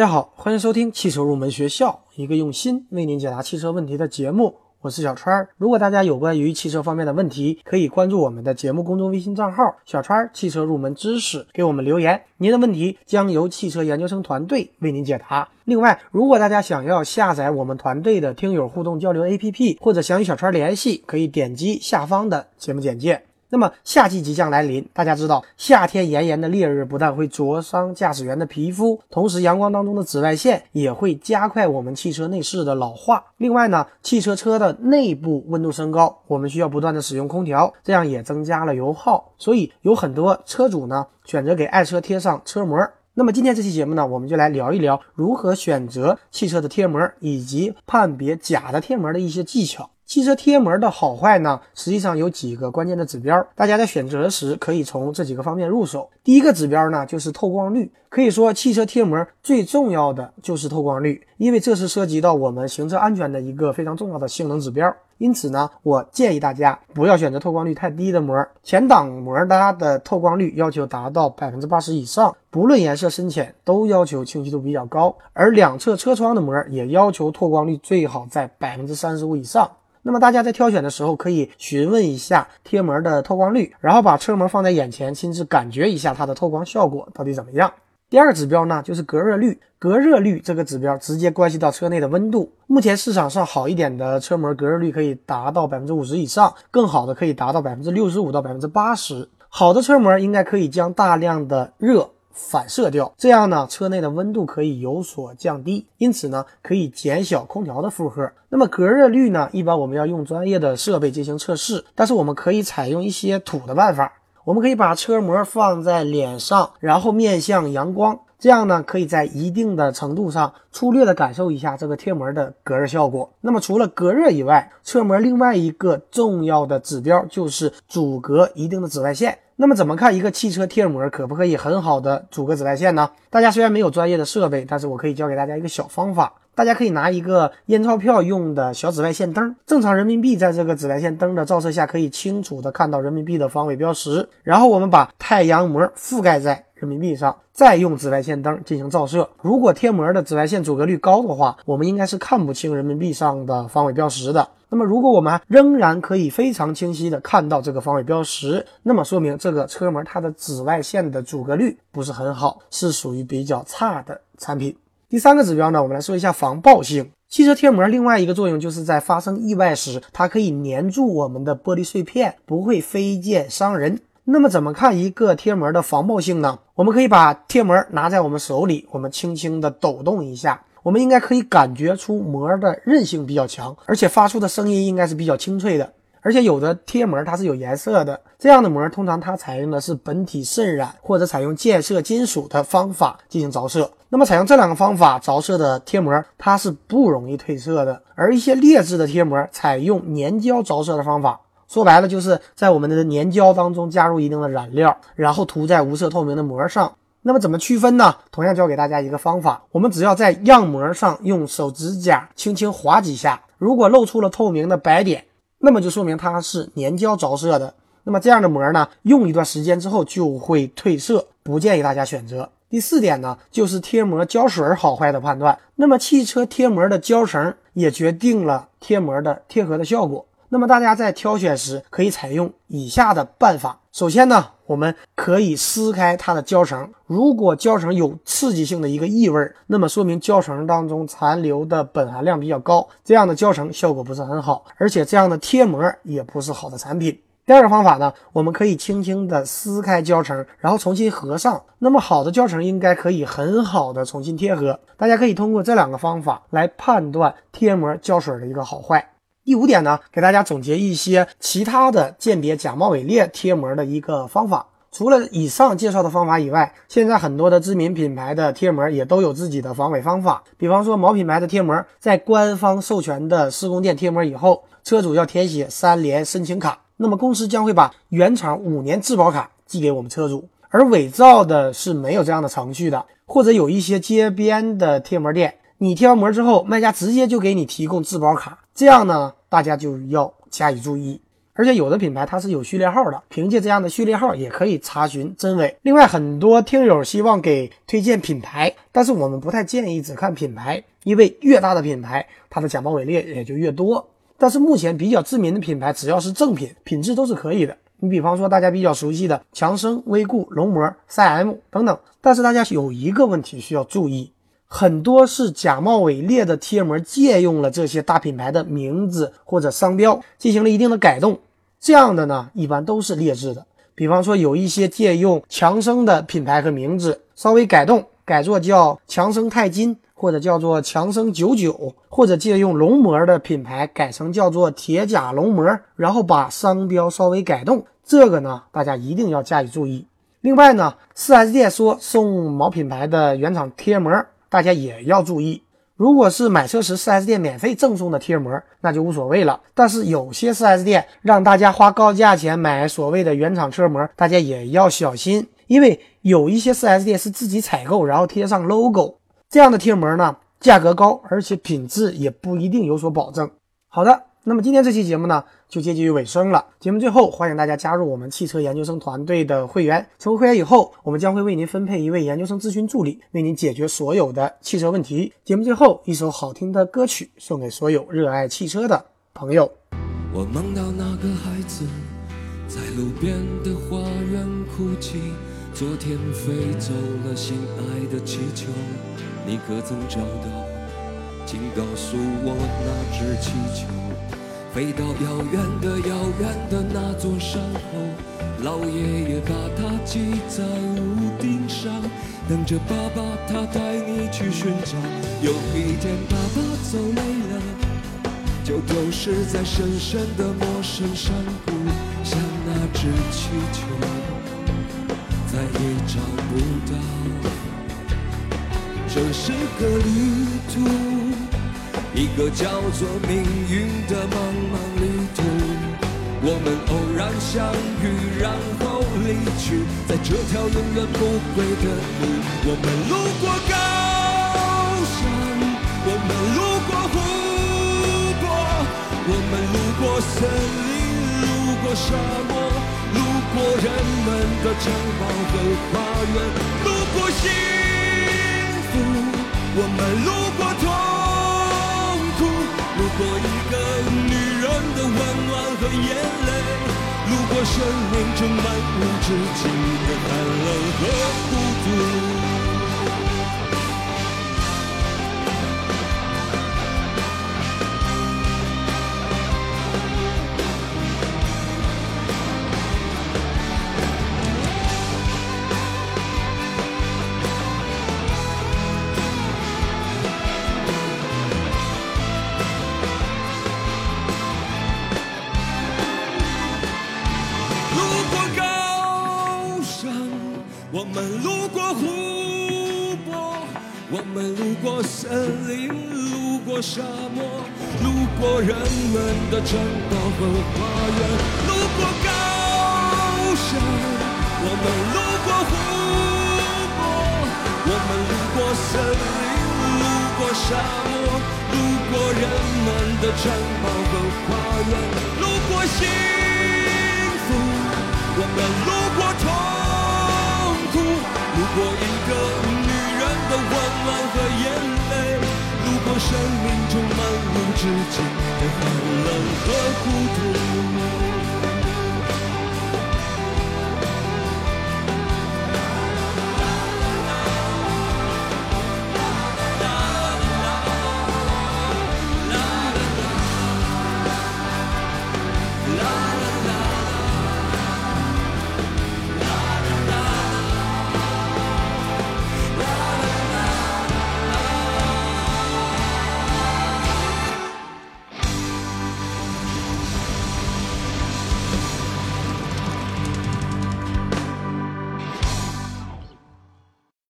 大家好，欢迎收听汽车入门学校，一个用心为您解答汽车问题的节目。我是小川。如果大家有关于汽车方面的问题，可以关注我们的节目公众微信账号“小川汽车入门知识”，给我们留言，您的问题将由汽车研究生团队为您解答。另外，如果大家想要下载我们团队的听友互动交流 APP，或者想与小川联系，可以点击下方的节目简介。那么夏季即将来临，大家知道，夏天炎炎的烈日不但会灼伤驾驶员的皮肤，同时阳光当中的紫外线也会加快我们汽车内饰的老化。另外呢，汽车车的内部温度升高，我们需要不断的使用空调，这样也增加了油耗。所以有很多车主呢选择给爱车贴上车膜。那么今天这期节目呢，我们就来聊一聊如何选择汽车的贴膜，以及判别假的贴膜的一些技巧。汽车贴膜的好坏呢，实际上有几个关键的指标，大家在选择时可以从这几个方面入手。第一个指标呢，就是透光率。可以说，汽车贴膜最重要的就是透光率，因为这是涉及到我们行车安全的一个非常重要的性能指标。因此呢，我建议大家不要选择透光率太低的膜。前挡膜它的透光率要求达到百分之八十以上，不论颜色深浅，都要求清晰度比较高。而两侧车窗的膜也要求透光率最好在百分之三十五以上。那么大家在挑选的时候，可以询问一下贴膜的透光率，然后把车膜放在眼前，亲自感觉一下它的透光效果到底怎么样。第二个指标呢，就是隔热率。隔热率这个指标直接关系到车内的温度。目前市场上好一点的车膜隔热率可以达到百分之五十以上，更好的可以达到百分之六十五到百分之八十。好的车膜应该可以将大量的热。反射掉，这样呢，车内的温度可以有所降低，因此呢，可以减小空调的负荷。那么隔热率呢，一般我们要用专业的设备进行测试，但是我们可以采用一些土的办法。我们可以把车膜放在脸上，然后面向阳光，这样呢，可以在一定的程度上粗略的感受一下这个贴膜的隔热效果。那么除了隔热以外，车膜另外一个重要的指标就是阻隔一定的紫外线。那么怎么看一个汽车贴膜可不可以很好的阻隔紫外线呢？大家虽然没有专业的设备，但是我可以教给大家一个小方法。大家可以拿一个验钞票用的小紫外线灯，正常人民币在这个紫外线灯的照射下，可以清楚的看到人民币的方位标识。然后我们把太阳膜覆盖在人民币上，再用紫外线灯进行照射。如果贴膜的紫外线阻隔率高的话，我们应该是看不清人民币上的方位标识的。那么，如果我们仍然可以非常清晰的看到这个方位标识，那么说明这个车膜它的紫外线的阻隔率不是很好，是属于比较差的产品。第三个指标呢，我们来说一下防爆性。汽车贴膜另外一个作用就是在发生意外时，它可以粘住我们的玻璃碎片，不会飞溅伤人。那么，怎么看一个贴膜的防爆性呢？我们可以把贴膜拿在我们手里，我们轻轻的抖动一下。我们应该可以感觉出膜的韧性比较强，而且发出的声音应该是比较清脆的。而且有的贴膜它是有颜色的，这样的膜通常它采用的是本体渗染或者采用溅射金属的方法进行着色。那么采用这两个方法着色的贴膜，它是不容易褪色的。而一些劣质的贴膜采用粘胶着色的方法，说白了就是在我们的粘胶当中加入一定的染料，然后涂在无色透明的膜上。那么怎么区分呢？同样教给大家一个方法，我们只要在样膜上用手指甲轻轻划几下，如果露出了透明的白点，那么就说明它是粘胶着色的。那么这样的膜呢，用一段时间之后就会褪色，不建议大家选择。第四点呢，就是贴膜胶水好坏的判断。那么汽车贴膜的胶层也决定了贴膜的贴合的效果。那么大家在挑选时可以采用以下的办法。首先呢，我们可以撕开它的胶层，如果胶层有刺激性的一个异味，那么说明胶层当中残留的苯含量比较高，这样的胶层效果不是很好，而且这样的贴膜也不是好的产品。第二个方法呢，我们可以轻轻的撕开胶层，然后重新合上，那么好的胶层应该可以很好的重新贴合。大家可以通过这两个方法来判断贴膜胶水的一个好坏。第五点呢，给大家总结一些其他的鉴别假冒伪劣贴膜的一个方法。除了以上介绍的方法以外，现在很多的知名品牌的贴膜也都有自己的防伪方法。比方说，某品牌的贴膜在官方授权的施工店贴膜以后，车主要填写三联申请卡，那么公司将会把原厂五年质保卡寄给我们车主。而伪造的是没有这样的程序的，或者有一些街边的贴膜店，你贴完膜之后，卖家直接就给你提供质保卡，这样呢？大家就要加以注意，而且有的品牌它是有序列号的，凭借这样的序列号也可以查询真伪。另外，很多听友希望给推荐品牌，但是我们不太建议只看品牌，因为越大的品牌，它的假冒伪劣也就越多。但是目前比较知名的品牌，只要是正品，品质都是可以的。你比方说大家比较熟悉的强生、威固、龙膜、3M 等等。但是大家有一个问题需要注意，很多是假冒伪劣的贴膜，借用了这些大品牌的名字或者商标，进行了一定的改动。这样的呢，一般都是劣质的。比方说有一些借用强生的品牌和名字，稍微改动，改作叫强生钛金。或者叫做强生九九，或者借用龙膜的品牌改成叫做铁甲龙膜，然后把商标稍微改动，这个呢大家一定要加以注意。另外呢，4S 店说送某品牌的原厂贴膜，大家也要注意。如果是买车时 4S 店免费赠送的贴膜，那就无所谓了。但是有些 4S 店让大家花高价钱买所谓的原厂车膜，大家也要小心，因为有一些 4S 店是自己采购，然后贴上 logo。这样的贴膜呢，价格高，而且品质也不一定有所保证。好的，那么今天这期节目呢，就接近于尾声了。节目最后，欢迎大家加入我们汽车研究生团队的会员。成为会员以后，我们将会为您分配一位研究生咨询助理，为您解决所有的汽车问题。节目最后，一首好听的歌曲送给所有热爱汽车的朋友。我梦到那个孩子在路边的花园哭泣，昨天飞走了心爱的气球。你可曾找到？请告诉我那只气球飞到遥远的遥远的那座山后，老爷爷把它系在屋顶上，等着爸爸他带你去寻找。有一天爸爸走累了，就丢失在深深的陌生山谷，像那只气球，再也找不到。这是个旅途，一个叫做命运的茫茫旅途。我们偶然相遇，然后离去，在这条永远不归的路。我们路过高山，我们路过湖泊，我们路过森林，路过沙漠，路过人们的城堡和花园，路过幸福。我们路过痛，路过一个女人的温暖和眼泪，路过生命中漫无止境的寒冷和孤独。过森林，路过沙漠，路过人们的城堡和花园，路过高山。我们路过湖泊，我们路过森林，路过沙漠，路过人们的城堡和花园，世界的冰冷和孤独。